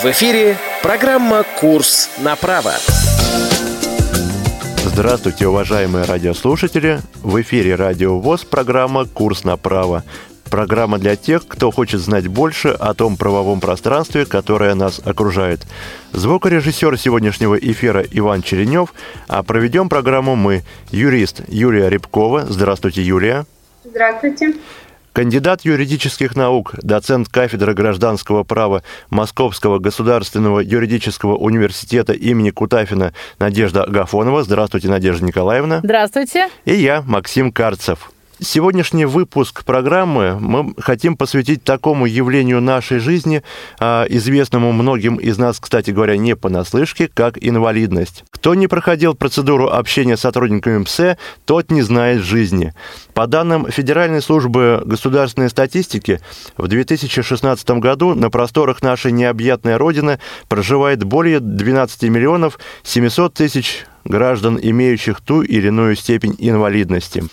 В эфире программа «Курс на право». Здравствуйте, уважаемые радиослушатели! В эфире Радио ВОЗ программа «Курс на право». Программа для тех, кто хочет знать больше о том правовом пространстве, которое нас окружает. Звукорежиссер сегодняшнего эфира Иван Черенев, а проведем программу мы, юрист Юлия Рябкова. Здравствуйте, Юлия. Здравствуйте. Кандидат юридических наук, доцент кафедры гражданского права Московского государственного юридического университета имени Кутафина Надежда Агафонова. Здравствуйте, Надежда Николаевна. Здравствуйте. И я, Максим Карцев. Сегодняшний выпуск программы мы хотим посвятить такому явлению нашей жизни, а, известному многим из нас, кстати говоря, не понаслышке, как инвалидность. Кто не проходил процедуру общения с сотрудниками МСЭ, тот не знает жизни. По данным Федеральной службы государственной статистики, в 2016 году на просторах нашей необъятной Родины проживает более 12 миллионов 700 тысяч граждан, имеющих ту или иную степень инвалидности.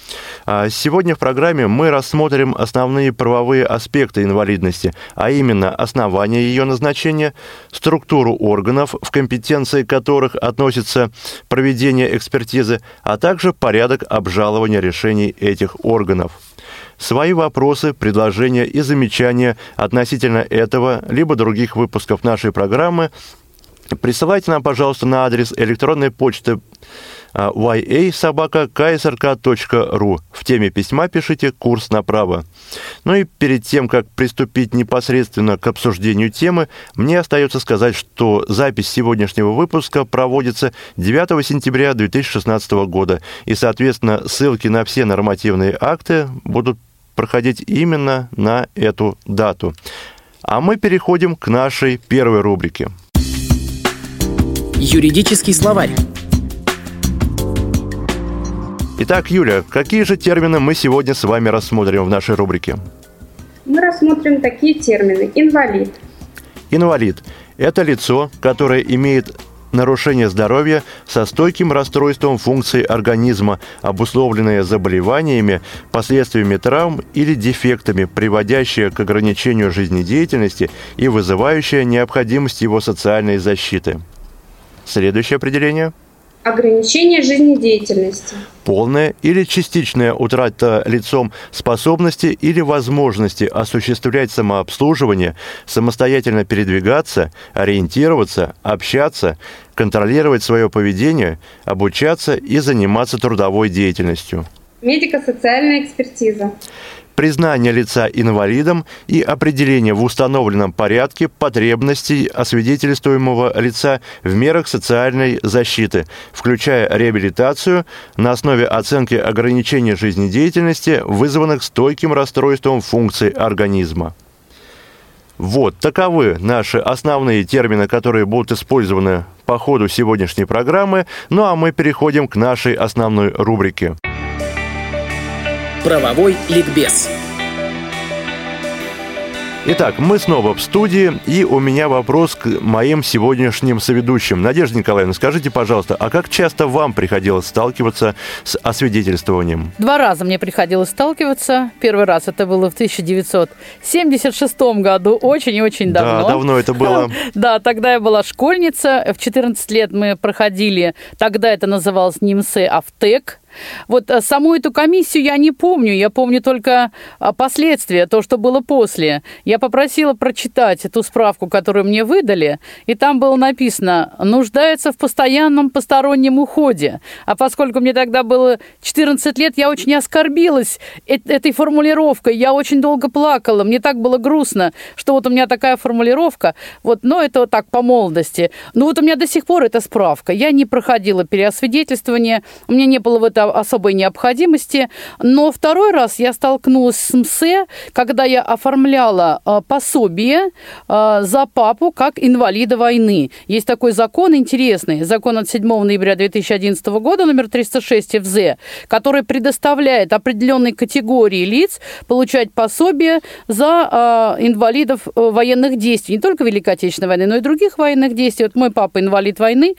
А сегодня в программе мы рассмотрим основные правовые аспекты инвалидности, а именно основания ее назначения, структуру органов, в компетенции которых относится проведение экспертизы, а также порядок обжалования решений этих органов. Свои вопросы, предложения и замечания относительно этого либо других выпусков нашей программы Присылайте нам, пожалуйста, на адрес электронной почты ya-собака-ksrk.ru. В теме письма пишите «Курс направо». Ну и перед тем, как приступить непосредственно к обсуждению темы, мне остается сказать, что запись сегодняшнего выпуска проводится 9 сентября 2016 года, и, соответственно, ссылки на все нормативные акты будут проходить именно на эту дату. А мы переходим к нашей первой рубрике – Юридический словарь. Итак, Юля, какие же термины мы сегодня с вами рассмотрим в нашей рубрике? Мы рассмотрим такие термины. Инвалид. Инвалид – это лицо, которое имеет нарушение здоровья со стойким расстройством функций организма, обусловленное заболеваниями, последствиями травм или дефектами, приводящее к ограничению жизнедеятельности и вызывающее необходимость его социальной защиты. Следующее определение. Ограничение жизнедеятельности. Полная или частичная утрата лицом способности или возможности осуществлять самообслуживание, самостоятельно передвигаться, ориентироваться, общаться, контролировать свое поведение, обучаться и заниматься трудовой деятельностью. Медико-социальная экспертиза признание лица инвалидом и определение в установленном порядке потребностей освидетельствуемого лица в мерах социальной защиты, включая реабилитацию на основе оценки ограничений жизнедеятельности, вызванных стойким расстройством функций организма. Вот, таковы наши основные термины, которые будут использованы по ходу сегодняшней программы. Ну а мы переходим к нашей основной рубрике. Правовой ликбез. Итак, мы снова в студии, и у меня вопрос к моим сегодняшним соведущим. Надежда Николаевна, скажите, пожалуйста, а как часто вам приходилось сталкиваться с освидетельствованием? Два раза мне приходилось сталкиваться. Первый раз это было в 1976 году, очень и очень давно. Да, давно это было. Да, тогда я была школьница. В 14 лет мы проходили, тогда это называлось НИМСЭ Автек, вот э, саму эту комиссию я не помню, я помню только а, последствия, то, что было после. Я попросила прочитать эту справку, которую мне выдали, и там было написано «нуждается в постоянном постороннем уходе». А поскольку мне тогда было 14 лет, я очень оскорбилась этой формулировкой, я очень долго плакала, мне так было грустно, что вот у меня такая формулировка, вот, но это вот так по молодости. Ну вот у меня до сих пор эта справка. Я не проходила переосвидетельствование, у меня не было в этом особой необходимости. Но второй раз я столкнулась с МСЭ, когда я оформляла э, пособие э, за папу как инвалида войны. Есть такой закон интересный, закон от 7 ноября 2011 года, номер 306 ФЗ, который предоставляет определенной категории лиц получать пособие за э, инвалидов военных действий. Не только Великой Отечественной войны, но и других военных действий. Вот мой папа инвалид войны.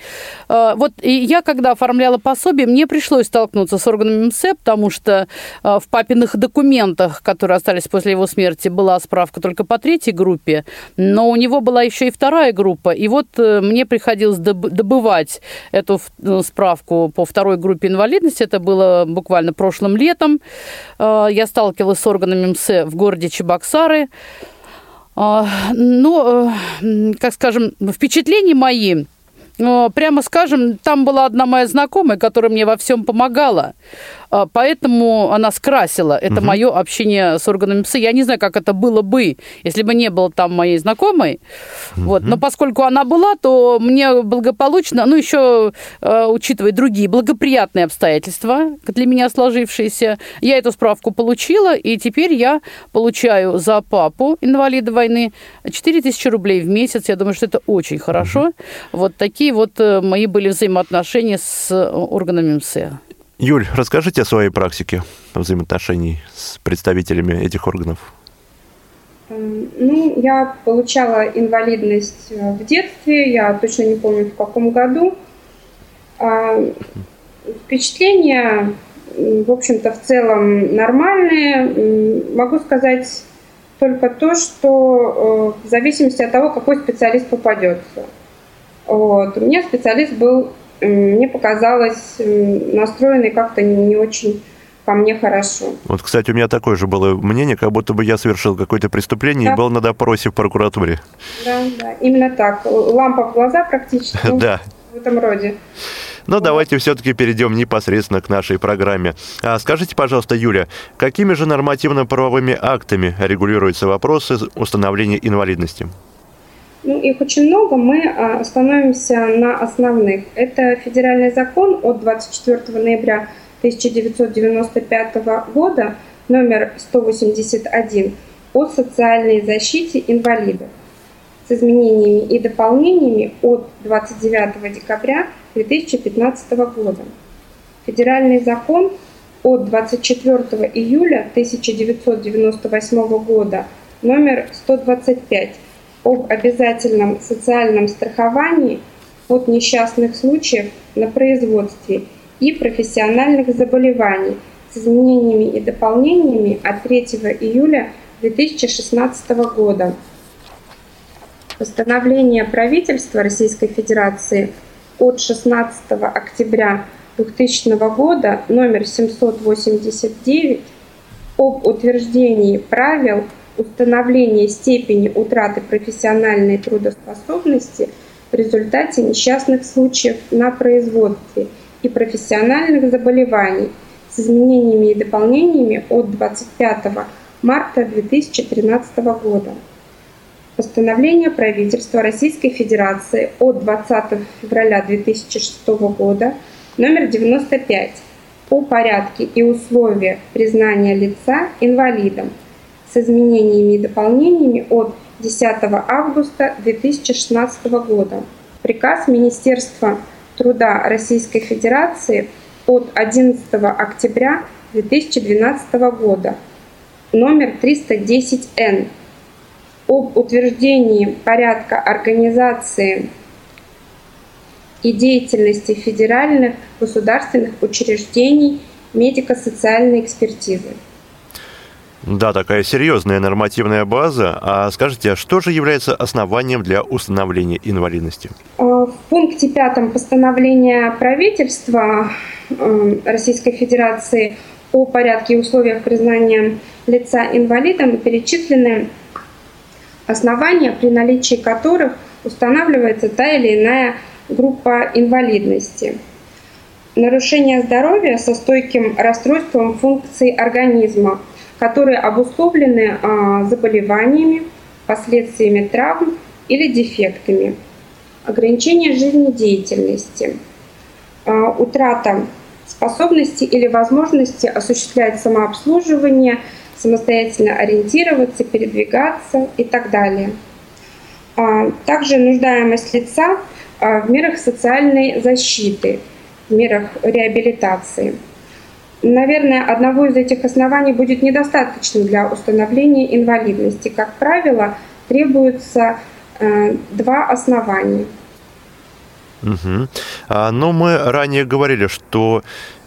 Вот и я, когда оформляла пособие, мне пришлось столкнуться столкнуться с органами МСЭ, потому что в папиных документах, которые остались после его смерти, была справка только по третьей группе, но у него была еще и вторая группа. И вот мне приходилось добывать эту справку по второй группе инвалидности. Это было буквально прошлым летом. Я сталкивалась с органами МСЭ в городе Чебоксары. Ну, как скажем, впечатления мои прямо скажем, там была одна моя знакомая, которая мне во всем помогала. А, поэтому она скрасила это угу. мое общение с органами ПС. Я не знаю, как это было бы, если бы не было там моей знакомой. Угу. Вот. Но поскольку она была, то мне благополучно, ну, еще а, учитывая другие благоприятные обстоятельства для меня сложившиеся, я эту справку получила, и теперь я получаю за папу инвалида войны 4 тысячи рублей в месяц. Я думаю, что это очень хорошо. Угу. Вот такие вот э, мои были взаимоотношения с э, органами МСЭ. Юль, расскажите о своей практике взаимоотношений с представителями этих органов. Эм, ну, я получала инвалидность э, в детстве, я точно не помню в каком году. А, впечатления, в общем-то, в целом нормальные. Могу сказать только то, что э, в зависимости от того, какой специалист попадется. Вот. У меня специалист был мне показалось настроенной как-то не очень ко мне хорошо. Вот, кстати, у меня такое же было мнение, как будто бы я совершил какое-то преступление да. и был на допросе в прокуратуре. Да, да, именно так. Лампа в глаза практически. Да. В этом роде. Но вот. давайте все-таки перейдем непосредственно к нашей программе. А скажите, пожалуйста, Юля, какими же нормативно-правовыми актами регулируются вопросы установления инвалидности? Ну, их очень много, мы а, остановимся на основных. Это федеральный закон от 24 ноября 1995 года, номер 181, о социальной защите инвалидов с изменениями и дополнениями от 29 декабря 2015 года. Федеральный закон от 24 июля 1998 года номер 125 об обязательном социальном страховании от несчастных случаев на производстве и профессиональных заболеваний с изменениями и дополнениями от 3 июля 2016 года. Постановление правительства Российской Федерации от 16 октября 2000 года номер 789 об утверждении правил установление степени утраты профессиональной трудоспособности в результате несчастных случаев на производстве и профессиональных заболеваний с изменениями и дополнениями от 25 марта 2013 года. Постановление правительства Российской Федерации от 20 февраля 2006 года номер 95 о порядке и условиях признания лица инвалидом – изменениями и дополнениями от 10 августа 2016 года. Приказ Министерства труда Российской Федерации от 11 октября 2012 года номер 310Н об утверждении порядка организации и деятельности федеральных государственных учреждений медико-социальной экспертизы. Да, такая серьезная нормативная база. А скажите, а что же является основанием для установления инвалидности? Э, в пункте пятом постановления правительства э, Российской Федерации о порядке и условиях признания лица инвалидом перечислены основания, при наличии которых устанавливается та или иная группа инвалидности. Нарушение здоровья со стойким расстройством функций организма – которые обусловлены а, заболеваниями, последствиями травм или дефектами, ограничение жизнедеятельности, а, утрата способности или возможности осуществлять самообслуживание, самостоятельно ориентироваться, передвигаться и так далее. А, также нуждаемость лица в мерах социальной защиты, в мерах реабилитации – Наверное, одного из этих оснований будет недостаточно для установления инвалидности. Как правило, требуется э, два основания. Угу. А, но мы ранее говорили, что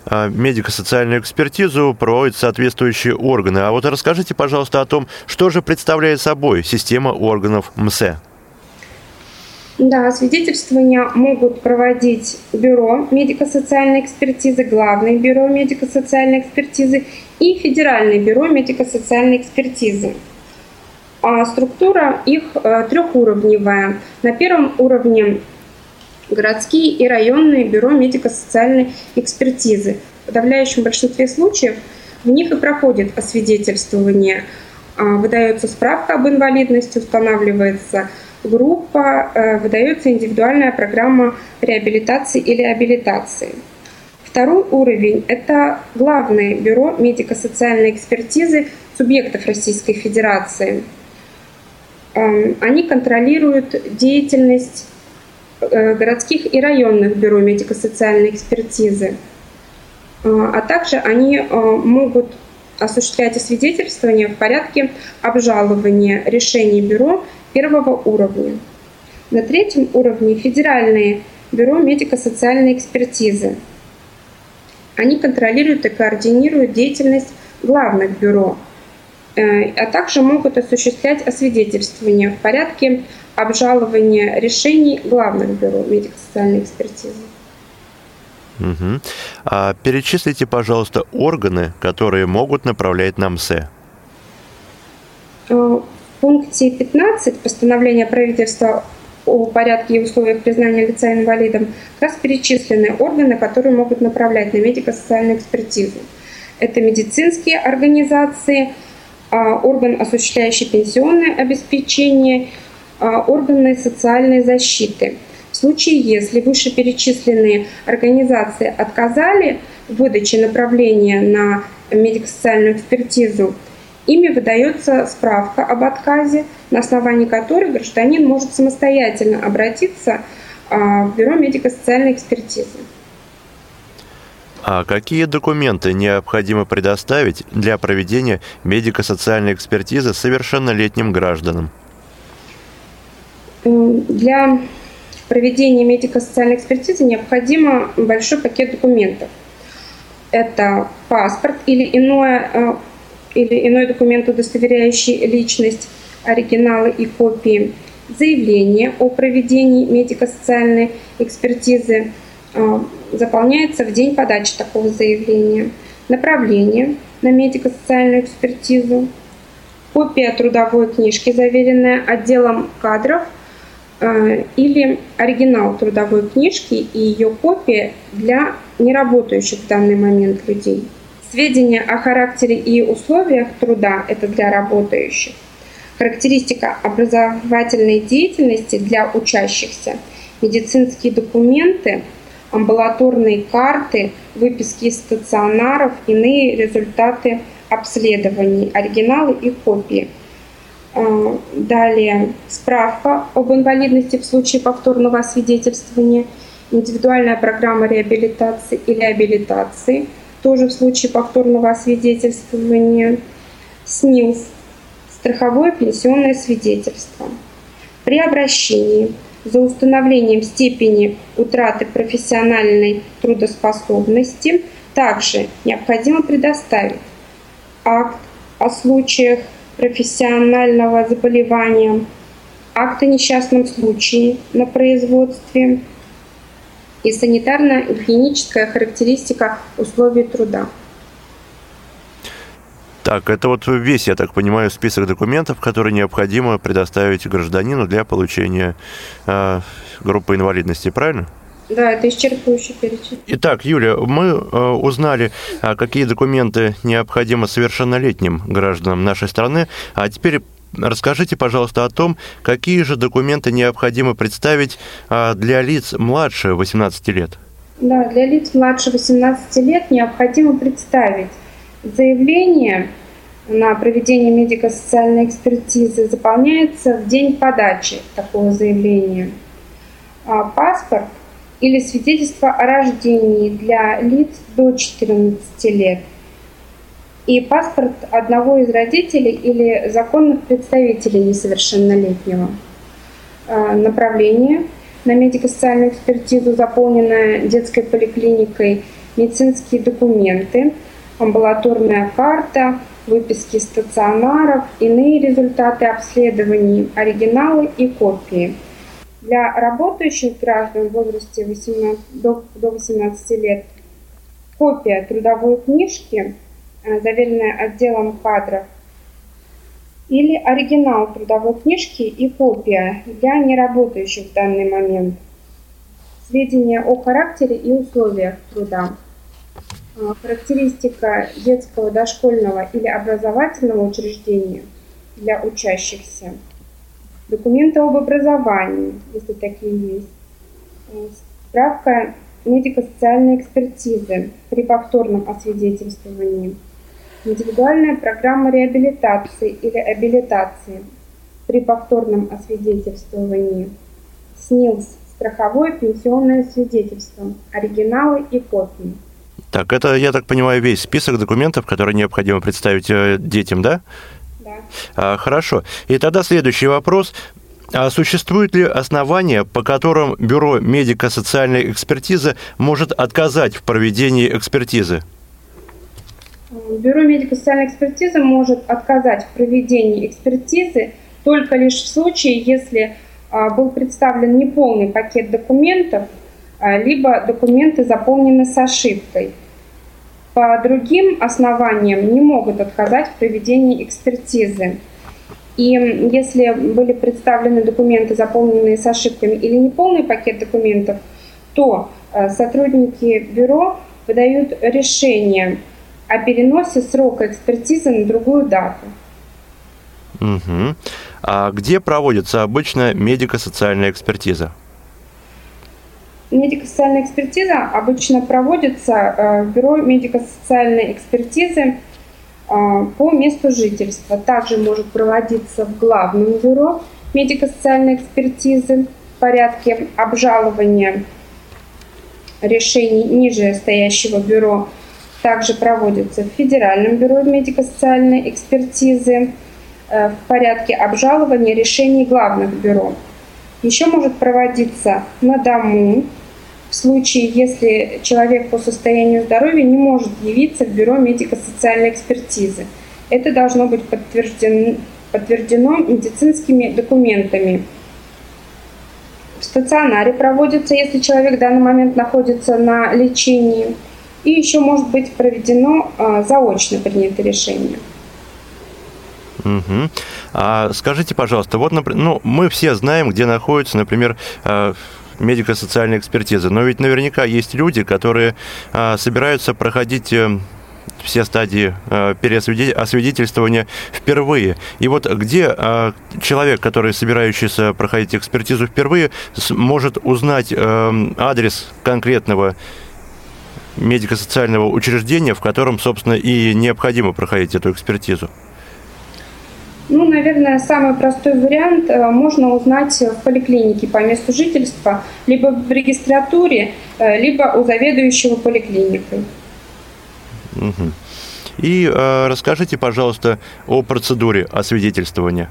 а, медико-социальную экспертизу проводят соответствующие органы. А вот расскажите, пожалуйста, о том, что же представляет собой система органов МСЭ. Да, свидетельствования могут проводить бюро медико-социальной экспертизы, главное бюро медико-социальной экспертизы и федеральное бюро медико-социальной экспертизы. А структура их э, трехуровневая. На первом уровне городские и районные бюро медико-социальной экспертизы. В подавляющем большинстве случаев в них и проходит освидетельствование. А, выдается справка об инвалидности, устанавливается группа, э, выдается индивидуальная программа реабилитации или абилитации. Второй уровень – это главное бюро медико-социальной экспертизы субъектов Российской Федерации. Эм, они контролируют деятельность Э, городских и районных бюро медико-социальной экспертизы. Э, а также они могут осуществлять освидетельствование в порядке обжалования решений бюро первого уровня. На третьем уровне федеральные бюро медико-социальной экспертизы. Они контролируют и координируют деятельность главных бюро, а также могут осуществлять освидетельствование в порядке обжалование решений главных бюро медико-социальной экспертизы. Угу. А перечислите, пожалуйста, органы, которые могут направлять на МСЭ. Пункте 15 постановления правительства о порядке и условиях признания лица инвалидом как раз перечислены органы, которые могут направлять на медико-социальную экспертизу. Это медицинские организации, а, орган, осуществляющий пенсионное обеспечение – а, органы социальной защиты. В случае, если вышеперечисленные организации отказали в выдаче направления на медико-социальную экспертизу, ими выдается справка об отказе, на основании которой гражданин может самостоятельно обратиться а, в Бюро медико-социальной экспертизы. А какие документы необходимо предоставить для проведения медико-социальной экспертизы совершеннолетним гражданам? Для проведения медико-социальной экспертизы необходимо большой пакет документов. Это паспорт или, иное, э, или иной документ, удостоверяющий личность, оригиналы и копии, заявление о проведении медико-социальной экспертизы э, заполняется в день подачи такого заявления, направление на медико-социальную экспертизу, копия трудовой книжки, заверенная отделом кадров – Э, или оригинал трудовой книжки и ее копия для неработающих в данный момент людей. Сведения о характере и условиях труда – это для работающих. Характеристика образовательной деятельности для учащихся, медицинские документы, амбулаторные карты, выписки из стационаров, иные результаты обследований, оригиналы и копии – Э, далее справка об инвалидности в случае повторного освидетельствования, индивидуальная программа реабилитации или абилитации, тоже в случае повторного освидетельствования, СНИЛС, страховое пенсионное свидетельство. При обращении за установлением степени утраты профессиональной трудоспособности также необходимо предоставить акт о случаях профессионального заболевания, акт о несчастном случае на производстве и санитарно-гигиеническая характеристика условий труда. Так, это вот весь, я так понимаю, список документов, которые необходимо предоставить гражданину для получения э, группы инвалидности, правильно? Да, это исчерпывающий перечень. Итак, Юля, мы э, узнали, а, какие документы необходимы совершеннолетним гражданам нашей страны, а теперь Расскажите, пожалуйста, о том, какие же документы необходимо представить а, для лиц младше 18 лет. Да, для лиц младше 18 лет необходимо представить заявление на проведение медико-социальной экспертизы заполняется в день подачи такого заявления. А паспорт или свидетельство о рождении для лиц до 14 лет и паспорт одного из родителей или законных представителей несовершеннолетнего. А, направление на медико-социальную экспертизу, заполненное детской поликлиникой медицинские документы, амбулаторная карта, выписки стационаров, иные результаты обследований, оригиналы и копии. Для работающих граждан в возрасте 18, до, до 18 лет копия трудовой книжки, э, заверенная отделом кадров, или оригинал трудовой книжки и копия для неработающих в данный момент. Сведения о характере и условиях труда. А, характеристика детского, дошкольного или образовательного учреждения для учащихся. Документы об образовании, если такие есть. А, справка медико-социальной экспертизы при повторном освидетельствовании – Индивидуальная программа реабилитации или абилитации при повторном освидетельствовании. СНИЛС – страховое пенсионное свидетельство, оригиналы и копии. Так, это, я так понимаю, весь список документов, которые необходимо представить э, детям, да? Да. А, хорошо. И тогда следующий вопрос. А существуют ли основания, по которым Бюро медико-социальной экспертизы может отказать в проведении экспертизы? Бюро медико-социальной экспертизы может отказать в проведении экспертизы только лишь в случае, если а, был представлен неполный пакет документов, а, либо документы заполнены с ошибкой. По другим основаниям не могут отказать в проведении экспертизы. И если были представлены документы, заполненные с ошибками или неполный пакет документов, то а, сотрудники бюро выдают решение о переносе срока экспертизы на другую дату. Угу. А где проводится обычно медико-социальная экспертиза? Медико-социальная экспертиза обычно проводится э, в бюро медико-социальной экспертизы э, по месту жительства. Также может проводиться в главном бюро медико-социальной экспертизы в порядке обжалования решений ниже стоящего бюро также проводится в Федеральном бюро медико-социальной экспертизы э, в порядке обжалования решений главных бюро. Еще может проводиться на дому в случае, если человек по состоянию здоровья не может явиться в бюро медико-социальной экспертизы. Это должно быть подтверждено, подтверждено медицинскими документами. В стационаре проводится, если человек в данный момент находится на лечении – и еще может быть проведено а, заочно принято решение. Угу. А скажите, пожалуйста, вот, например, ну, мы все знаем, где находится, например, а, медико-социальная экспертиза, но ведь наверняка есть люди, которые а, собираются проходить э, все стадии э, переосвидетельствования впервые. И вот где человек, который собирающийся проходить экспертизу впервые, может узнать э, адрес конкретного медико-социального учреждения, в котором, собственно, и необходимо проходить эту экспертизу? Ну, наверное, самый простой вариант э, можно узнать в поликлинике по месту жительства, либо в регистратуре, э, либо у заведующего поликлиникой. Угу. И э, расскажите, пожалуйста, о процедуре освидетельствования.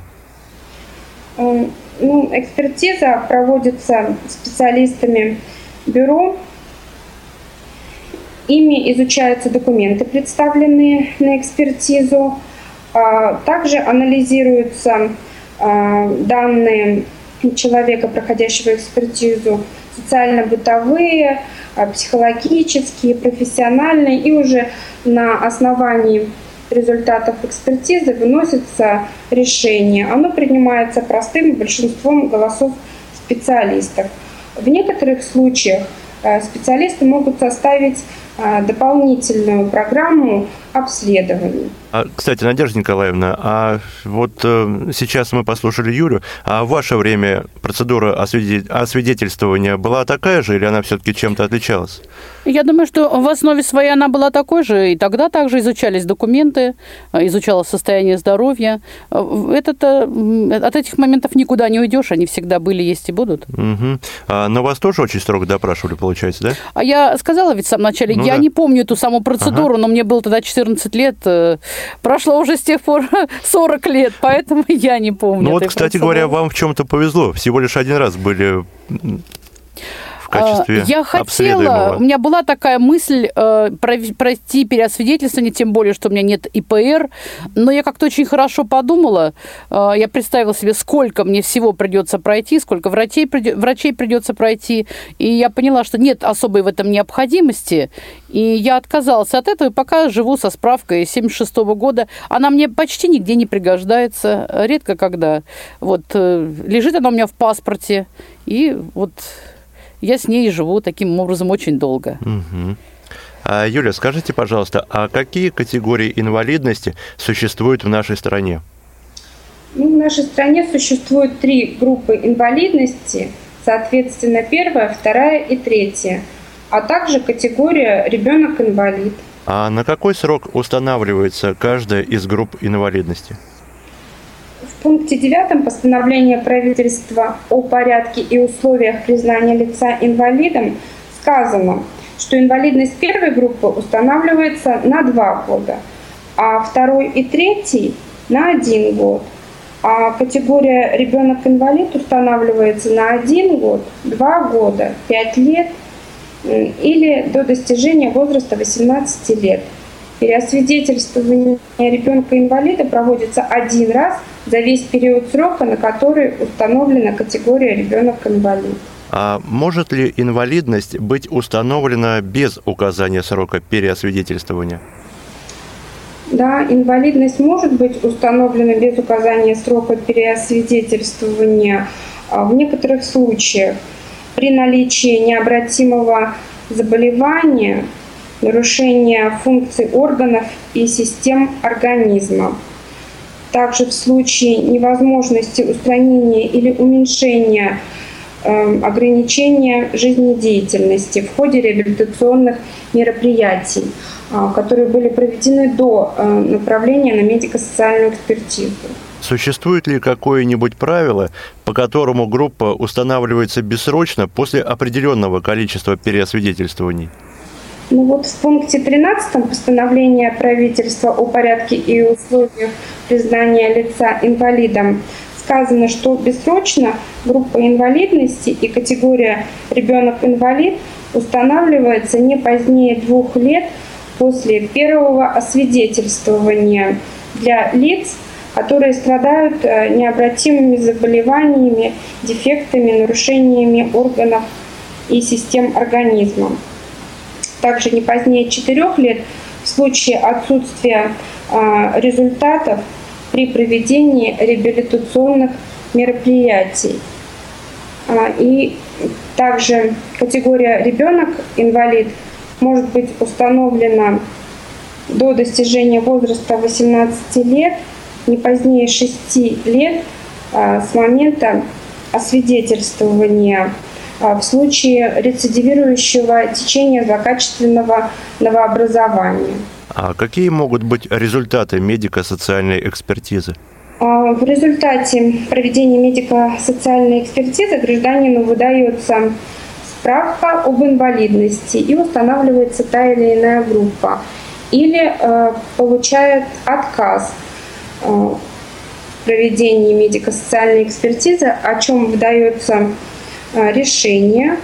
Э, ну, экспертиза проводится специалистами бюро Ими изучаются документы, представленные на экспертизу. А, также анализируются а, данные человека, проходящего экспертизу, социально-бытовые, а, психологические, профессиональные, и уже на основании результатов экспертизы выносится решение. Оно принимается простым большинством голосов специалистов. В некоторых случаях специалисты могут составить дополнительную программу обследований. А, кстати, Надежда Николаевна, а вот э, сейчас мы послушали Юлю, а в ваше время процедура освидетельствования была такая же или она все-таки чем-то отличалась? Я думаю, что в основе своей она была такой же, и тогда также изучались документы, э, изучалось состояние здоровья. Э, этот, э, от этих моментов никуда не уйдешь, они всегда были, есть и будут. Угу. А, но вас тоже очень строго допрашивали, получается, да? А я сказала ведь в самом начале, ну, я да. не помню эту саму процедуру, ага. но мне было тогда 14 лет, прошло уже с тех пор 40 лет, поэтому я не помню. Ну вот, кстати процедуры. говоря, вам в чем-то повезло. Всего лишь один раз были в качестве Я хотела, у меня была такая мысль э, пройти переосвидетельствование, тем более, что у меня нет ИПР, но я как-то очень хорошо подумала, э, я представила себе, сколько мне всего придется пройти, сколько врачей, врачей придется пройти, и я поняла, что нет особой в этом необходимости, и я отказалась от этого, и пока живу со справкой 76 -го года. Она мне почти нигде не пригождается, редко когда. Вот э, лежит она у меня в паспорте, и вот я с ней живу таким образом очень долго. Угу. А, Юля, скажите, пожалуйста, а какие категории инвалидности существуют в нашей стране? Ну, в нашей стране существует три группы инвалидности, соответственно, первая, вторая и третья, а также категория ребенок-инвалид. А на какой срок устанавливается каждая из групп инвалидности? В пункте 9 постановления правительства о порядке и условиях признания лица инвалидом сказано, что инвалидность первой группы устанавливается на два года, а второй и третий на один год. А категория ребенок-инвалид устанавливается на один год, два года, пять лет или до достижения возраста 18 лет – Переосвидетельствование ребенка-инвалида проводится один раз за весь период срока, на который установлена категория ребенок-инвалид. А может ли инвалидность быть установлена без указания срока переосвидетельствования? Да, инвалидность может быть установлена без указания срока переосвидетельствования а, в некоторых случаях при наличии необратимого заболевания нарушение функций органов и систем организма. Также в случае невозможности устранения или уменьшения э, ограничения жизнедеятельности в ходе реабилитационных мероприятий, э, которые были проведены до э, направления на медико-социальную экспертизу. Существует ли какое-нибудь правило, по которому группа устанавливается бессрочно после определенного количества переосвидетельствований? Ну вот в пункте 13 постановления правительства о порядке и условиях признания лица инвалидом. Сказано, что бессрочно группа инвалидности и категория ребенок-инвалид устанавливается не позднее двух лет после первого освидетельствования для лиц, которые страдают э, необратимыми заболеваниями, дефектами, нарушениями органов и систем организма также не позднее 4 лет в случае отсутствия а, результатов при проведении реабилитационных мероприятий. А, и также категория ребенок-инвалид может быть установлена до достижения возраста 18 лет, не позднее 6 лет а, с момента освидетельствования в случае рецидивирующего течения злокачественного новообразования. А какие могут быть результаты медико-социальной экспертизы? А, в результате проведения медико-социальной экспертизы гражданину выдается справка об инвалидности и устанавливается та или иная группа. Или э, получает отказ э, в проведении медико-социальной экспертизы, о чем выдается решение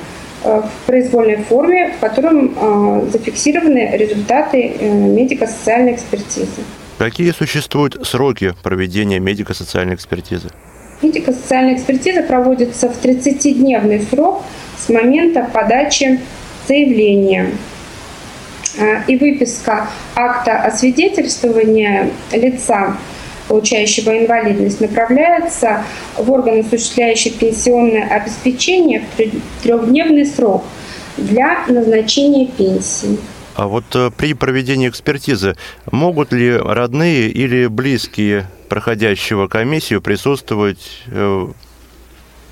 э, в произвольной форме, в котором э, зафиксированы результаты медико-социальной экспертизы. Какие существуют сроки проведения медико-социальной экспертизы? Медико-социальная экспертиза проводится в 30-дневный срок с момента подачи заявления. И выписка акта освидетельствования лица получающего инвалидность, направляется в орган, осуществляющий пенсионное обеспечение в трехдневный срок для назначения пенсии. А вот э, при проведении экспертизы могут ли родные или близкие проходящего комиссию присутствовать э,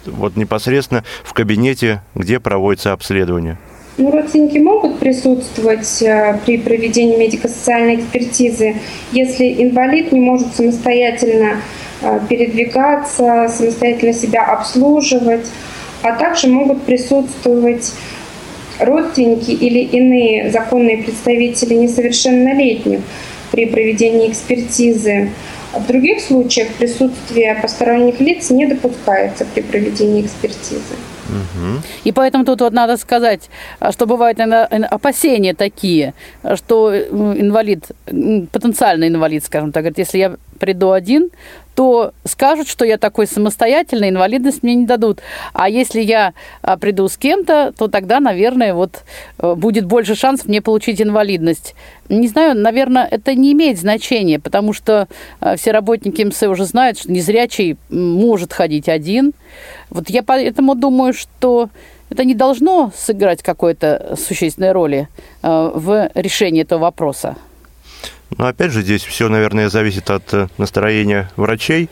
вот непосредственно в кабинете, где проводится обследование? Ну, родственники могут присутствовать э, при проведении медико-социальной экспертизы, если инвалид не может самостоятельно э, передвигаться, самостоятельно себя обслуживать, а также могут присутствовать родственники или иные законные представители несовершеннолетних при проведении экспертизы. В других случаях присутствие посторонних лиц не допускается при проведении экспертизы. И поэтому тут вот надо сказать, а, что бывают опасения такие, что инвалид, потенциальный инвалид, скажем так, говорит, если я приду один, то скажут, что я такой самостоятельный, инвалидность мне не дадут. А если я а, приду с кем-то, то тогда, наверное, вот э, будет больше шансов мне получить инвалидность. Не знаю, наверное, это не имеет значения, потому что э, все работники МС уже знают, что незрячий может ходить один. Вот я поэтому думаю, что это не должно сыграть какой-то существенной роли э, в решении этого вопроса. Но опять же, здесь все, наверное, зависит от э, настроения врачей.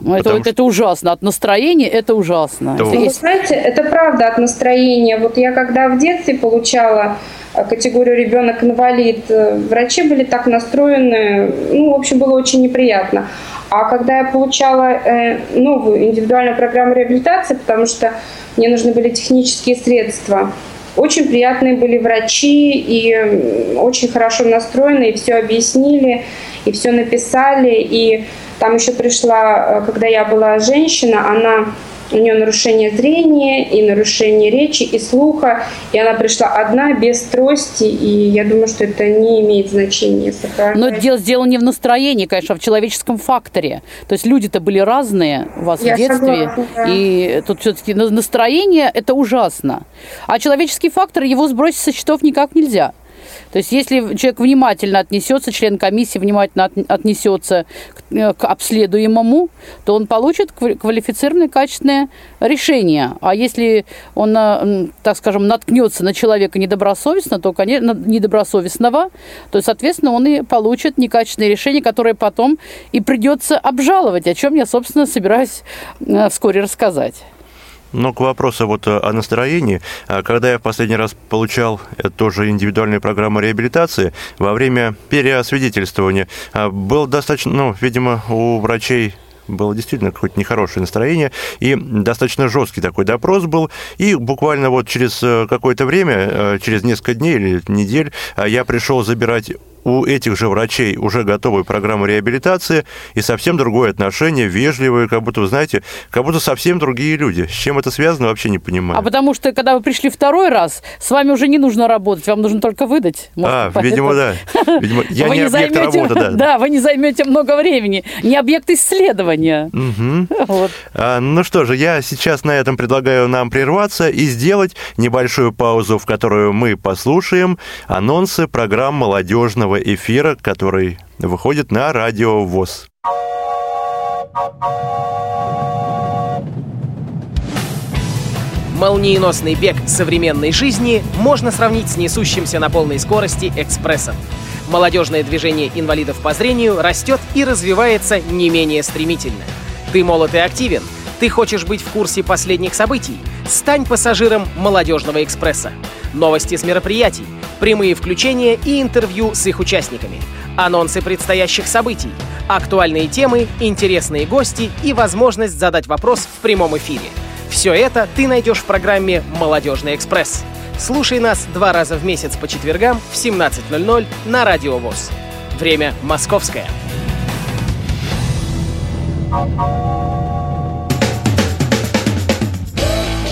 Ну, это, что... это ужасно. От настроения это ужасно. То... Вы знаете, это правда от настроения. Вот я когда в детстве получала э, категорию ребенок-инвалид, э, врачи были так настроены, ну, в общем, было очень неприятно. А когда я получала э, новую индивидуальную программу реабилитации, потому что мне нужны были технические средства, очень приятные были врачи и очень хорошо настроены, и все объяснили, и все написали. И там еще пришла, э, когда я была женщина, она у нее нарушение зрения и нарушение речи и слуха, и она пришла одна, без трости, и я думаю, что это не имеет значения. Но дело, дело не в настроении, конечно, а в человеческом факторе. То есть люди-то были разные у вас я в детстве, согласна, да. и тут все-таки настроение – это ужасно. А человеческий фактор, его сбросить со счетов никак нельзя. То есть если человек внимательно отнесется, член комиссии внимательно отнесется к, э, к обследуемому, то он получит квалифицированное качественное решение. А если он, э, так скажем, наткнется на человека недобросовестно, то, конечно, недобросовестного, то, соответственно, он и получит некачественное решение, которое потом и придется обжаловать, о чем я, собственно, собираюсь э, вскоре рассказать. Но к вопросу вот о настроении, а, когда я в последний раз получал э, тоже индивидуальную программу реабилитации, во время переосвидетельствования а, был достаточно, ну, видимо, у врачей было действительно какое-то нехорошее настроение, и достаточно жесткий такой допрос был, и буквально вот через э, какое-то время, э, через несколько дней или недель, я пришел забирать у этих же врачей уже готовую программу реабилитации и совсем другое отношение, вежливое, как будто, вы знаете, как будто совсем другие люди. С чем это связано, вообще не понимаю. А потому что, когда вы пришли второй раз, с вами уже не нужно работать, вам нужно только выдать. Может, а, поэтому... видимо, да. Видимо, я вы не, не объект займете... работы, да. Да, вы не займете много времени. Не объект исследования. Угу. Вот. А, ну что же, я сейчас на этом предлагаю нам прерваться и сделать небольшую паузу, в которую мы послушаем анонсы программ молодежного прямого эфира, который выходит на радио ВОЗ. Молниеносный бег современной жизни можно сравнить с несущимся на полной скорости экспрессом. Молодежное движение инвалидов по зрению растет и развивается не менее стремительно. Ты молод и активен, ты хочешь быть в курсе последних событий? Стань пассажиром «Молодежного экспресса». Новости с мероприятий, прямые включения и интервью с их участниками, анонсы предстоящих событий, актуальные темы, интересные гости и возможность задать вопрос в прямом эфире. Все это ты найдешь в программе «Молодежный экспресс». Слушай нас два раза в месяц по четвергам в 17.00 на Радио ВОЗ. Время московское.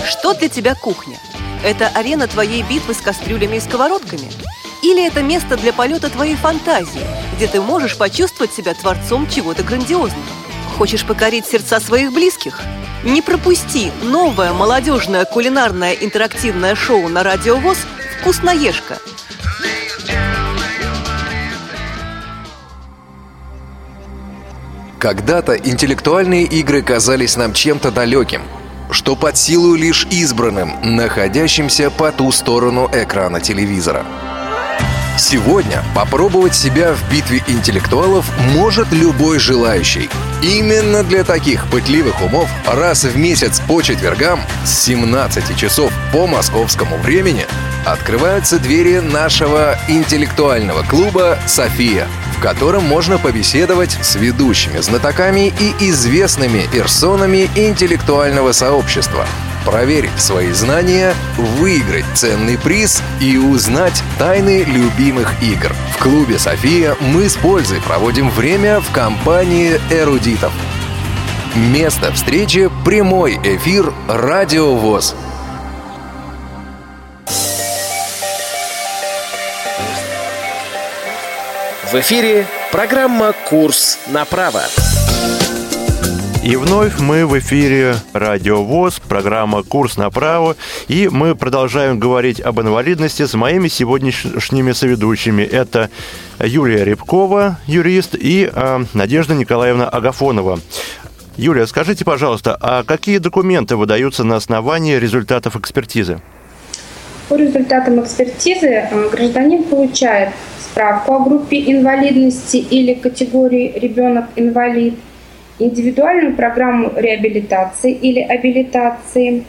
Что для тебя кухня? Это арена твоей битвы с кастрюлями и сковородками? Или это место для полета твоей фантазии, где ты можешь почувствовать себя творцом чего-то грандиозного? Хочешь покорить сердца своих близких? Не пропусти новое молодежное кулинарное интерактивное шоу на Радио ВОЗ «Вкусноежка». Когда-то интеллектуальные игры казались нам чем-то далеким – что под силу лишь избранным, находящимся по ту сторону экрана телевизора. Сегодня попробовать себя в битве интеллектуалов может любой желающий. Именно для таких пытливых умов раз в месяц по четвергам с 17 часов по московскому времени открываются двери нашего интеллектуального клуба «София», в котором можно побеседовать с ведущими знатоками и известными персонами интеллектуального сообщества – проверить свои знания, выиграть ценный приз и узнать тайны любимых игр. В клубе «София» мы с пользой проводим время в компании эрудитов. Место встречи – прямой эфир «Радио ВОЗ». В эфире программа «Курс на право». И вновь мы в эфире Радио ВОЗ, программа «Курс на право», и мы продолжаем говорить об инвалидности с моими сегодняшними соведущими. Это Юлия Рябкова, юрист, и э, Надежда Николаевна Агафонова. Юлия, скажите, пожалуйста, а какие документы выдаются на основании результатов экспертизы? По результатам экспертизы э, гражданин получает справку о группе инвалидности или категории ребенок-инвалид – индивидуальную программу реабилитации или абилитации.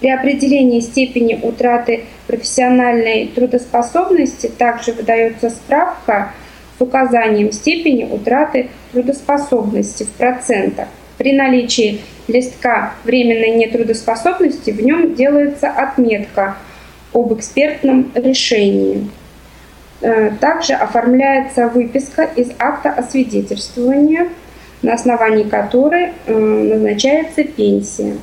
При определении степени утраты профессиональной трудоспособности также выдается справка с указанием степени утраты трудоспособности в процентах. При наличии листка временной нетрудоспособности в нем делается отметка об экспертном решении. Э, также оформляется выписка из акта освидетельствования – на основании которой э, назначается пенсия.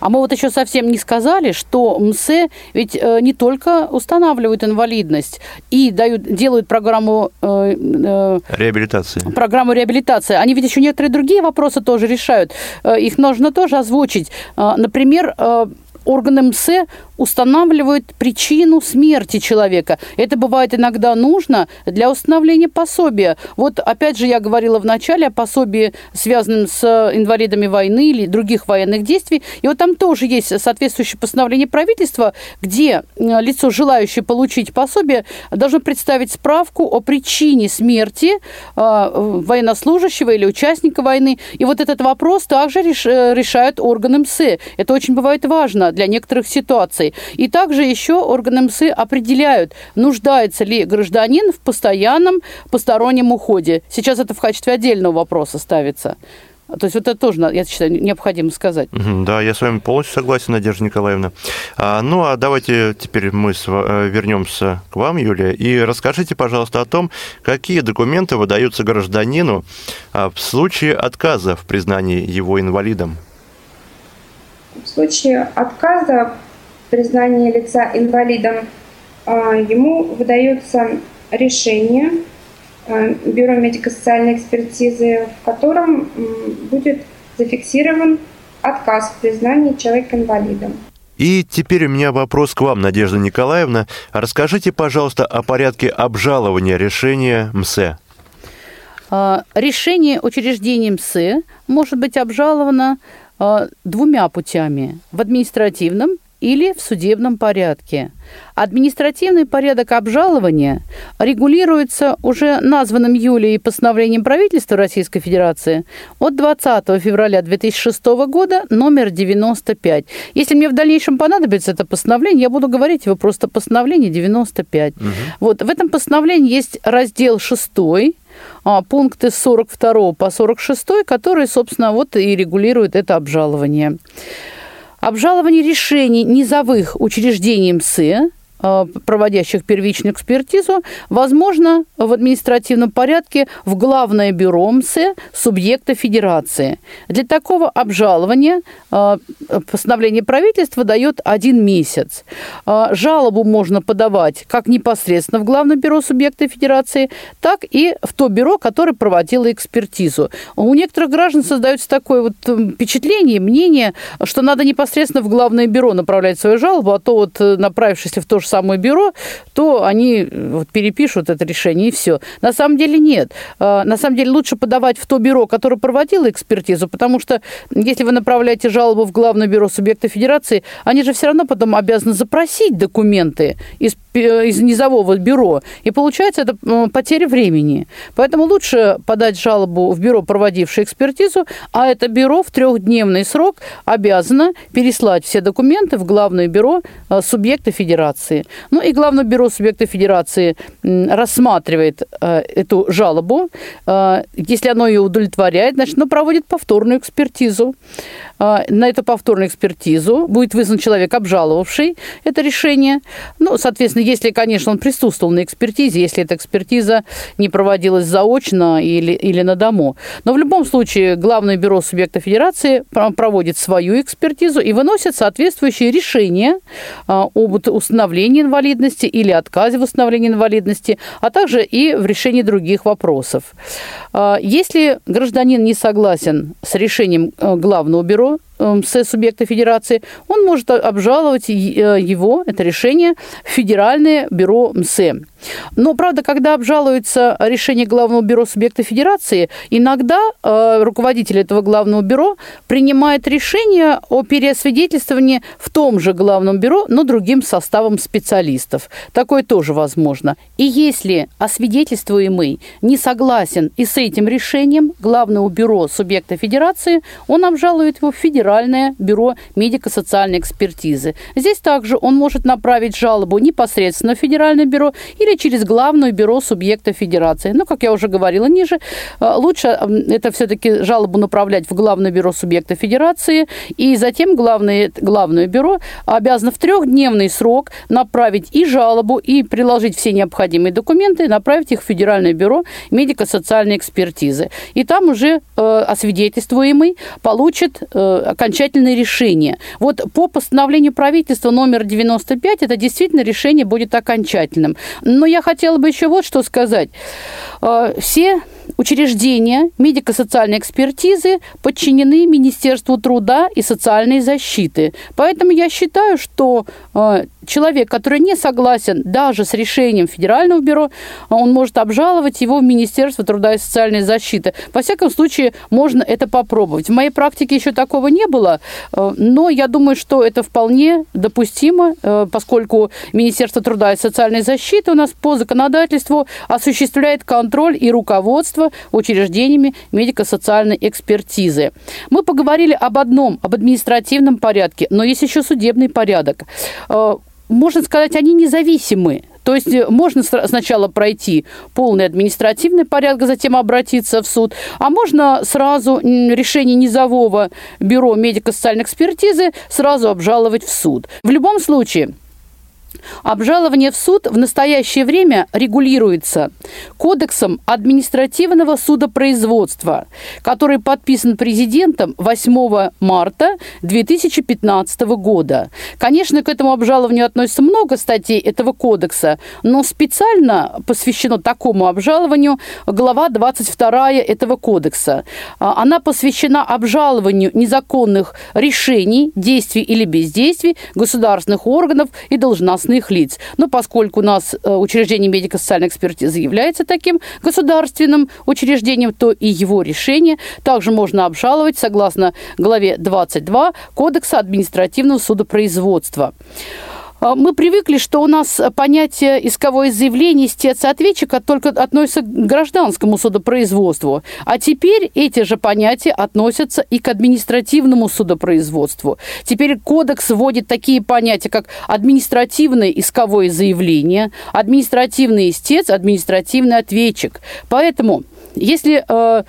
А мы вот еще совсем не сказали, что МСЭ ведь э, не только устанавливают инвалидность и дают, делают программу э, э, реабилитации. Программу реабилитации. Они ведь еще некоторые другие вопросы тоже решают. Э, их нужно тоже озвучить. Э, например, э, органы МСЭ устанавливают причину смерти человека. Это бывает иногда нужно для установления пособия. Вот опять же я говорила в начале о пособии, связанном с инвалидами войны или других военных действий. И вот там тоже есть соответствующее постановление правительства, где э, лицо, желающее получить пособие, должно представить справку о причине смерти э, военнослужащего или участника войны. И вот этот вопрос также э, решают органы МСЭ. Это очень бывает важно для некоторых ситуаций. И также еще органы МСИ определяют, нуждается ли гражданин в постоянном постороннем уходе. Сейчас это в качестве отдельного вопроса ставится. То есть вот это тоже, я считаю, необходимо сказать. Да, я с вами полностью согласен, Надежда Николаевна. А, ну, а давайте теперь мы э, вернемся к вам, Юлия, и расскажите, пожалуйста, о том, какие документы выдаются гражданину а, в случае отказа в признании его инвалидом. В случае отказа признания лица инвалидом, а, ему выдается решение а, Бюро медико-социальной экспертизы, в котором будет зафиксирован отказ в признании человека инвалидом. И теперь у меня вопрос к вам, Надежда Николаевна. Расскажите, пожалуйста, о порядке обжалования решения МСЭ. А, решение учреждения МСЭ может быть обжаловано двумя путями. В административном или в судебном порядке. Административный порядок обжалования регулируется уже названным Юлией постановлением правительства Российской Федерации от 20 февраля 2006 года номер 95. Если мне в дальнейшем понадобится это постановление, я буду говорить его просто постановление 95. Угу. Вот в этом постановлении есть раздел 6 а, пункты с 42 по 46, которые, собственно, вот и регулируют это обжалование. Обжалование решений низовых учреждений МСЭ проводящих первичную экспертизу, возможно в административном порядке в Главное бюро МСЭ субъекта федерации. Для такого обжалования э, постановление правительства дает один месяц. Э, жалобу можно подавать как непосредственно в Главное бюро субъекта федерации, так и в то бюро, которое проводило экспертизу. У некоторых граждан создается такое вот впечатление, мнение, что надо непосредственно в Главное бюро направлять свою жалобу, а то вот направившись в то же самое бюро, то они э, вот перепишут это решение и все. На самом деле нет. А, на самом деле лучше подавать в то бюро, которое проводило экспертизу, потому что если вы направляете жалобу в Главное бюро субъекта федерации, они же все равно потом обязаны запросить документы из, из низового бюро. И получается это потеря времени. Поэтому лучше подать жалобу в бюро, проводившее экспертизу, а это бюро в трехдневный срок обязано переслать все документы в Главное бюро э, субъекта федерации. Ну и Главное бюро субъекта федерации рассматривает э, эту жалобу. Э, если оно ее удовлетворяет, значит, оно проводит повторную экспертизу. На эту повторную экспертизу будет вызван человек, обжаловавший это решение. Ну, соответственно, если, конечно, он присутствовал на экспертизе, если эта экспертиза не проводилась заочно или, или на дому. Но в любом случае Главное бюро субъекта федерации проводит свою экспертизу и выносит соответствующее решение об установлении инвалидности или отказе в установлении инвалидности, а также и в решении других вопросов. Если гражданин не согласен с решением э, Главного бюро people с субъекта федерации, он может обжаловать э, его, это решение, в Федеральное бюро МСЭ. Но, правда, когда обжалуется решение Главного бюро субъекта федерации, иногда э, руководитель этого Главного бюро принимает решение о переосвидетельствовании в том же Главном бюро, но другим составом специалистов. Такое тоже возможно. И если освидетельствуемый не согласен и с этим решением Главного бюро субъекта федерации, он обжалует его в Федеральное Федеральное бюро медико-социальной экспертизы. Здесь также он может направить жалобу непосредственно в Федеральное бюро или через Главное бюро субъекта федерации. Но, как я уже говорила ниже, э, лучше это все-таки жалобу направлять в Главное бюро субъекта федерации, и затем главное, Главное бюро обязано в трехдневный срок направить и жалобу, и приложить все необходимые документы, направить их в Федеральное бюро медико-социальной экспертизы. И там уже э, освидетельствуемый получит э, окончательное решение. Вот по постановлению правительства номер 95 это действительно решение будет окончательным. Но я хотела бы еще вот что сказать. Э, все учреждения медико-социальной экспертизы подчинены Министерству труда и социальной защиты. Поэтому я считаю, что э, человек, который не согласен даже с решением Федерального бюро, он может обжаловать его в Министерство труда и социальной защиты. Во всяком случае, можно это попробовать. В моей практике еще такого не было, э, но я думаю, что это вполне допустимо, э, поскольку Министерство труда и социальной защиты у нас по законодательству осуществляет контроль и руководство учреждениями медико-социальной экспертизы. Мы поговорили об одном, об административном порядке, но есть еще судебный порядок э, можно сказать, они независимы. То есть э, можно сначала пройти полный административный порядок, затем обратиться в суд, а можно сразу решение низового бюро медико-социальной экспертизы сразу обжаловать в суд. В любом случае, Обжалование в суд в настоящее время регулируется Кодексом административного судопроизводства, который подписан президентом 8 марта 2015 года. Конечно, к этому обжалованию относится много статей этого кодекса, но специально посвящено такому обжалованию глава 22 этого кодекса. А, она посвящена обжалованию незаконных решений, действий или бездействий государственных органов и должностных должностных лиц. Но поскольку у нас э, учреждение медико-социальной экспертизы является таким государственным учреждением, то и его решение также можно обжаловать согласно главе 22 Кодекса административного судопроизводства. А, мы привыкли, что у нас понятие исковое заявление истец ответчика только относится к гражданскому судопроизводству. А теперь эти же понятия относятся и к административному судопроизводству. Теперь кодекс вводит такие понятия, как административное исковое заявление, административный истец, административный ответчик. Поэтому если э,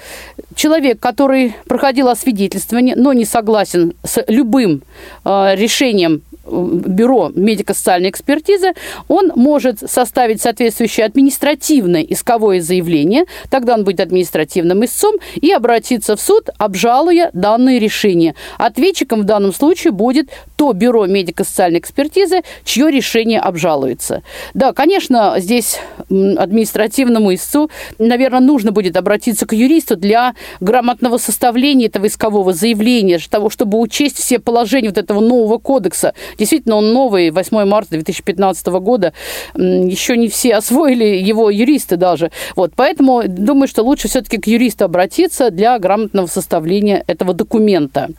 человек, который проходил освидетельствование, но не согласен с любым э, решением бюро медико-социальной экспертизы, он может составить соответствующее административное исковое заявление, тогда он будет административным истцом, и обратиться в суд, обжалуя данные решения. Ответчиком в данном случае будет то бюро медико-социальной экспертизы, чье решение обжалуется. Да, конечно, здесь административному истцу, наверное, нужно будет обратиться к юристу для грамотного составления этого искового заявления, того, чтобы учесть все положения вот этого нового кодекса, Действительно, он новый, 8 марта 2015 года. Еще не все освоили его юристы даже. Вот, поэтому думаю, что лучше все-таки к юристу обратиться для грамотного составления этого документа.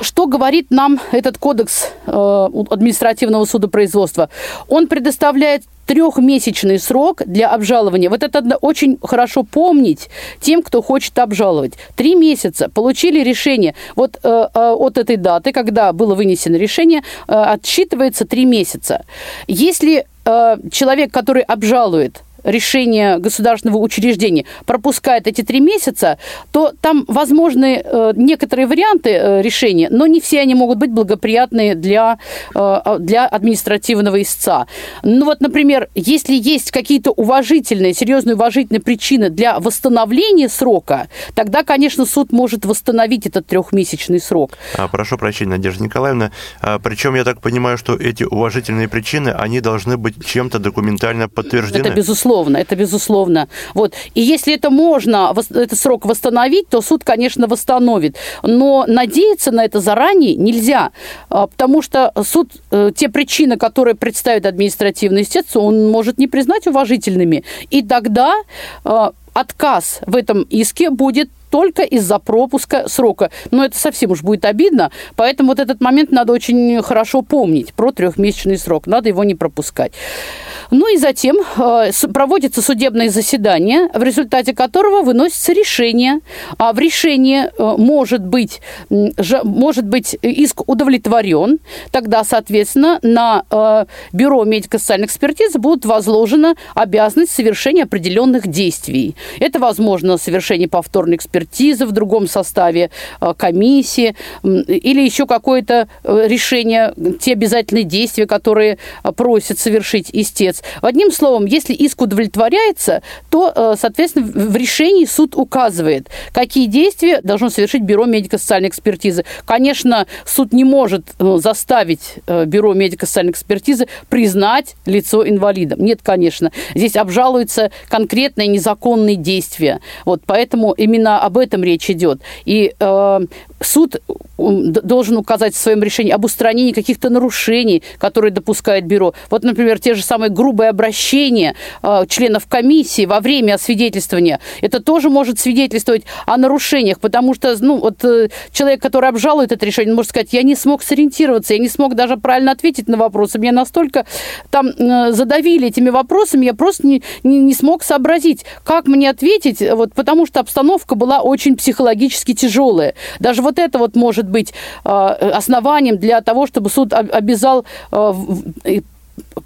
Что говорит нам этот кодекс э, административного судопроизводства? Он предоставляет трехмесячный срок для обжалования. Вот это очень хорошо помнить тем, кто хочет обжаловать. Три месяца получили решение. Вот э, э, от этой даты, когда было вынесено решение, э, отсчитывается три месяца. Если э, человек, который обжалует решение государственного учреждения пропускает эти три месяца, то там возможны э, некоторые варианты э, решения, но не все они могут быть благоприятные для, э, для административного истца. Ну вот, например, если есть какие-то уважительные, серьезные уважительные причины для восстановления срока, тогда, конечно, суд может восстановить этот трехмесячный срок. А, прошу прощения, Надежда Николаевна. А, причем я так понимаю, что эти уважительные причины, они должны быть чем-то документально подтверждены. Это безусловно, это безусловно. Вот. И если это можно, этот срок восстановить, то суд, конечно, восстановит. Но надеяться на это заранее нельзя, а, потому что суд э, те причины, которые представит административный истец, он может не признать уважительными. И тогда а, отказ в этом иске будет только из-за пропуска срока. Но это совсем уж будет обидно, поэтому вот этот момент надо очень хорошо помнить про трехмесячный срок, надо его не пропускать. Ну и затем э, проводится судебное заседание, в результате которого выносится решение. А в решении э, может быть, может быть иск удовлетворен, тогда, соответственно, на э, Бюро медико-социальной экспертизы будут возложена обязанность совершения определенных действий. Это, возможно, совершение повторной экспертизы в другом составе комиссии или еще какое-то решение, те обязательные действия, которые просит совершить истец конец. Одним словом, если иск удовлетворяется, то, э, соответственно, в решении суд указывает, какие действия должно совершить Бюро медико-социальной экспертизы. Конечно, суд не может э, заставить э, Бюро медико-социальной экспертизы признать лицо инвалидом. Нет, конечно. Здесь обжалуются конкретные незаконные действия. Вот поэтому именно об этом речь идет. И э, суд должен указать в своем решении об устранении каких-то нарушений, которые допускает бюро. Вот, например, те же самые грубые обращения э, членов комиссии во время освидетельствования. Это тоже может свидетельствовать о нарушениях, потому что ну, вот, э, человек, который обжалует это решение, может сказать, я не смог сориентироваться, я не смог даже правильно ответить на вопросы. Меня настолько там э, задавили этими вопросами, я просто не, не, не смог сообразить, как мне ответить, вот, потому что обстановка была очень психологически тяжелая. Даже вот это вот может быть э, основанием для того, чтобы суд обязал э,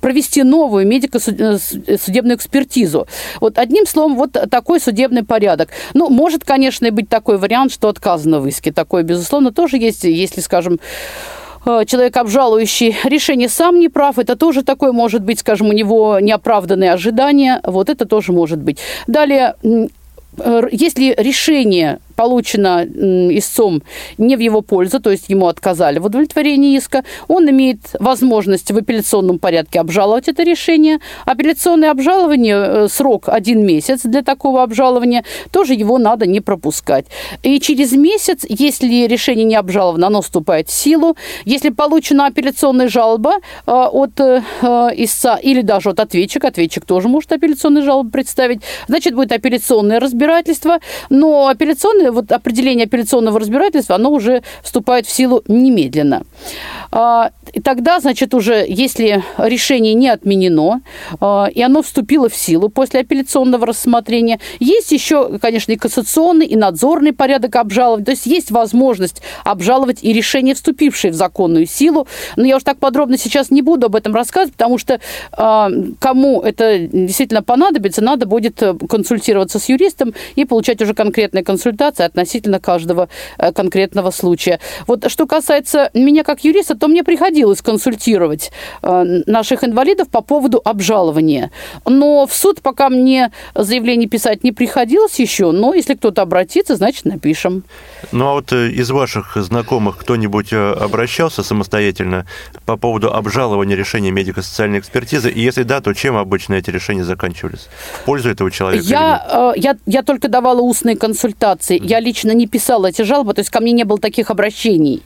провести новую медико-судебную экспертизу. Вот одним словом, вот такой судебный порядок. Ну, может, конечно, и быть такой вариант, что отказано в иске. Такое, безусловно, тоже есть, если, скажем, э, человек, обжалующий решение, сам не прав, это тоже такое может быть, скажем, у него неоправданные ожидания, вот это тоже может быть. Далее, если решение получено истцом не в его пользу, то есть ему отказали в удовлетворении иска, он имеет возможность в апелляционном порядке обжаловать это решение. Апелляционное обжалование, э, срок один месяц для такого обжалования, тоже его надо не пропускать. И через месяц, если решение не обжаловано, оно вступает в силу. Если получена апелляционная жалоба э, от э, истца или даже от ответчика, ответчик тоже может апелляционную жалобу представить, значит, будет апелляционное разбирательство, но апелляционное вот определение апелляционного разбирательства, оно уже вступает в силу немедленно. А, и тогда, значит, уже если решение не отменено, а, и оно вступило в силу после апелляционного рассмотрения, есть еще, конечно, и кассационный, и надзорный порядок обжалования. То есть есть возможность обжаловать и решение, вступившее в законную силу. Но я уж так подробно сейчас не буду об этом рассказывать, потому что а, кому это действительно понадобится, надо будет консультироваться с юристом и получать уже конкретные консультации относительно каждого э, конкретного случая. Вот что касается меня как юриста, то мне приходилось консультировать э, наших инвалидов по поводу обжалования. Но в суд пока мне заявление писать не приходилось еще, но если кто-то обратится, значит, напишем. Ну а вот э, из ваших знакомых кто-нибудь обращался самостоятельно по поводу обжалования решения медико-социальной экспертизы? И если да, то чем обычно эти решения заканчивались? В пользу этого человека? Я, я, я только давала устные консультации. Я лично не писала эти жалобы, то есть ко мне не было таких обращений.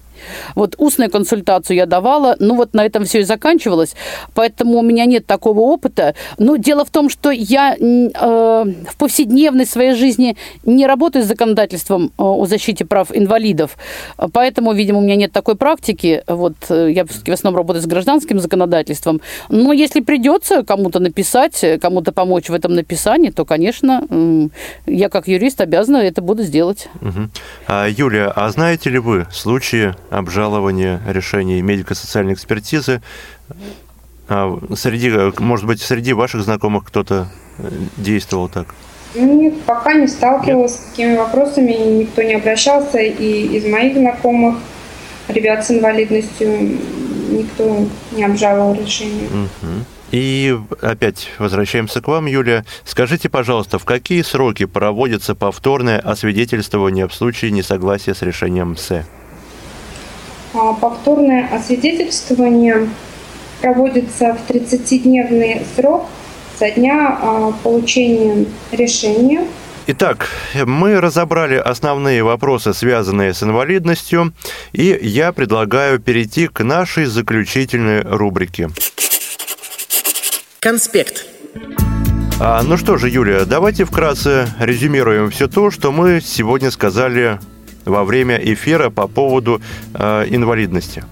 Вот устную консультацию я давала, ну вот на этом все и заканчивалось, поэтому у меня нет такого опыта. Но дело в том, что я э, в повседневной своей жизни не работаю с законодательством э, о защите прав инвалидов, поэтому, видимо, у меня нет такой практики. Вот э, я в основном работаю с гражданским законодательством. Но если придется кому-то написать, кому-то помочь в этом написании, то, конечно, я как юрист обязана это буду сделать. Угу. А, Юлия, а знаете ли вы случаи обжалования решений медико-социальной экспертизы. А среди, может быть, среди ваших знакомых кто-то действовал так? Нет, пока не сталкивалась Нет. с такими вопросами, никто не обращался, и из моих знакомых ребят с инвалидностью никто не обжаловал решение. Угу. И опять возвращаемся к вам, Юлия. Скажите, пожалуйста, в какие сроки проводится повторное освидетельствование в случае несогласия с решением МСЭ? А, повторное освидетельствование проводится в 30-дневный срок со дня а, получения решения. Итак, мы разобрали основные вопросы, связанные с инвалидностью, и я предлагаю перейти к нашей заключительной рубрике. Конспект. А, ну что же, Юлия, давайте вкратце резюмируем все то, что мы сегодня сказали во время эфира по поводу э, инвалидности.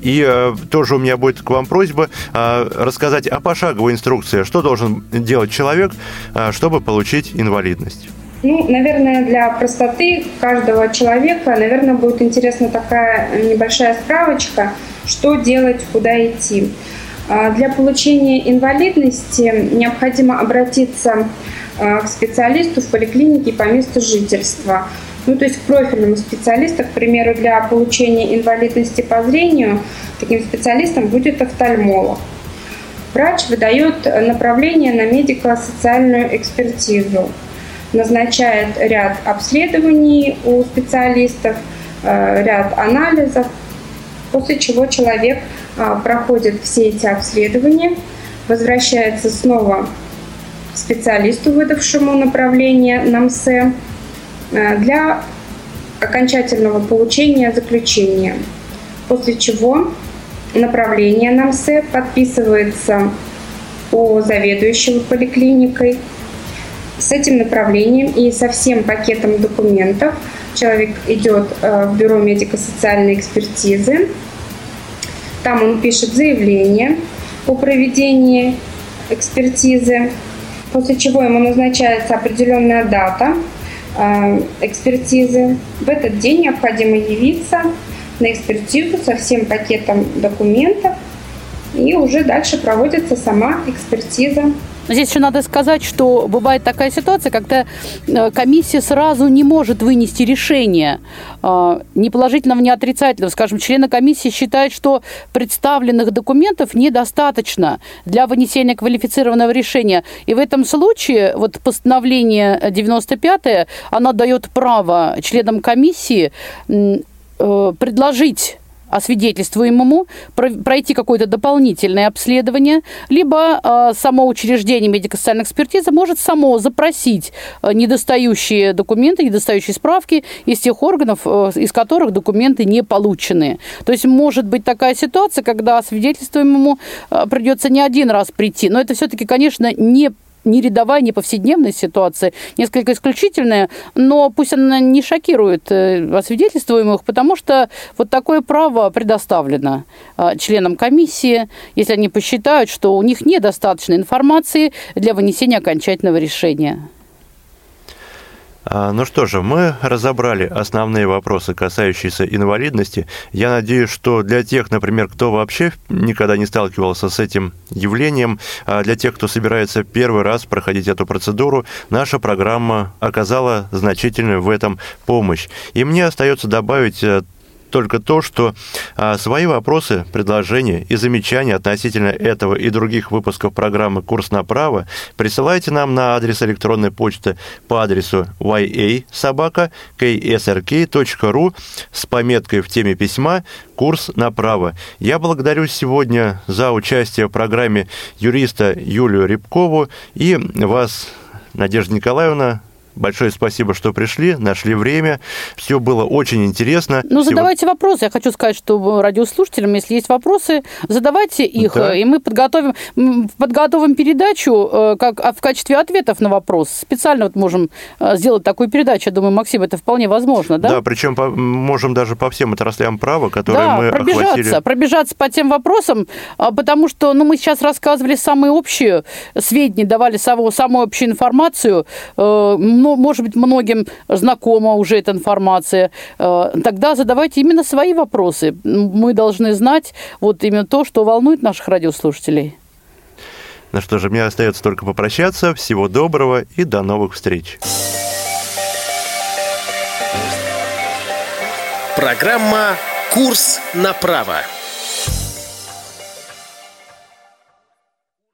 И э, тоже у меня будет к вам просьба э, рассказать о пошаговой инструкции, что должен делать человек, э, чтобы получить инвалидность. Ну, наверное, для простоты каждого человека, наверное, будет интересна такая небольшая справочка, что делать, куда идти. Э, для получения инвалидности необходимо обратиться э, к специалисту в поликлинике по месту жительства – ну, то есть к профильному специалисту, к примеру, для получения инвалидности по зрению, таким специалистом будет офтальмолог. Врач выдает направление на медико-социальную экспертизу, назначает ряд обследований у специалистов, э, ряд анализов, после чего человек э, проходит все эти обследования, возвращается снова к специалисту, выдавшему направление на МСЭ, для окончательного получения заключения, после чего направление на МСЭ подписывается у заведующего поликлиникой. С этим направлением и со всем пакетом документов человек идет э, в бюро медико-социальной экспертизы. Там он пишет заявление о проведении экспертизы, после чего ему назначается определенная дата – Э, экспертизы. В этот день необходимо явиться на экспертизу со всем пакетом документов, и уже дальше проводится сама экспертиза Здесь еще надо сказать, что бывает такая ситуация, когда э, комиссия сразу не может вынести решение э, ни положительного, ни отрицательного. Скажем, члены комиссии считают, что представленных документов недостаточно для вынесения квалифицированного решения. И в этом случае вот постановление 95 оно дает право членам комиссии э, предложить освидетельствуемому пройти какое-то дополнительное обследование, либо э, само учреждение медико-социальной экспертизы может само запросить э, недостающие документы, недостающие справки из тех органов, э, из которых документы не получены. То есть может быть такая ситуация, когда освидетельствуемому придется не один раз прийти, но это все-таки, конечно, не не рядовая, не повседневная ситуация, несколько исключительная, но пусть она не шокирует э, освидетельствуемых, потому что вот такое право предоставлено э, членам комиссии, если они посчитают, что у них недостаточно информации для вынесения окончательного решения. А, ну что же, мы разобрали основные вопросы, касающиеся инвалидности. Я надеюсь, что для тех, например, кто вообще никогда не сталкивался с этим явлением, а для тех, кто собирается первый раз проходить эту процедуру, наша программа оказала значительную в этом помощь. И мне остается добавить э, только то, что а, свои вопросы, предложения и замечания относительно этого и других выпусков программы «Курс на право» присылайте нам на адрес электронной почты по адресу ya.ksrk.ru с пометкой в теме письма «Курс на право». Я благодарю сегодня за участие в программе юриста Юлию Рябкову и вас, Надежда Николаевна, Большое спасибо, что пришли, нашли время. Все было очень интересно. Ну, задавайте Всего... вопросы. Я хочу сказать, что радиослушателям, если есть вопросы, задавайте их, да. и мы подготовим, подготовим передачу э, как, а в качестве ответов на вопрос. Специально вот можем э, сделать такую передачу. Я думаю, Максим, это вполне возможно, да? Да, причем по, можем даже по всем отраслям права, которые да, мы пробежаться, охватили. пробежаться по тем вопросам, а, потому что ну, мы сейчас рассказывали самые общие сведения, давали самую, самую общую информацию, э, ну, ну, может быть, многим знакома уже эта информация, э, тогда задавайте именно свои вопросы. Мы должны знать вот именно то, что волнует наших радиослушателей. Ну что же, мне остается только попрощаться. Всего доброго и до новых встреч. Программа «Курс на право».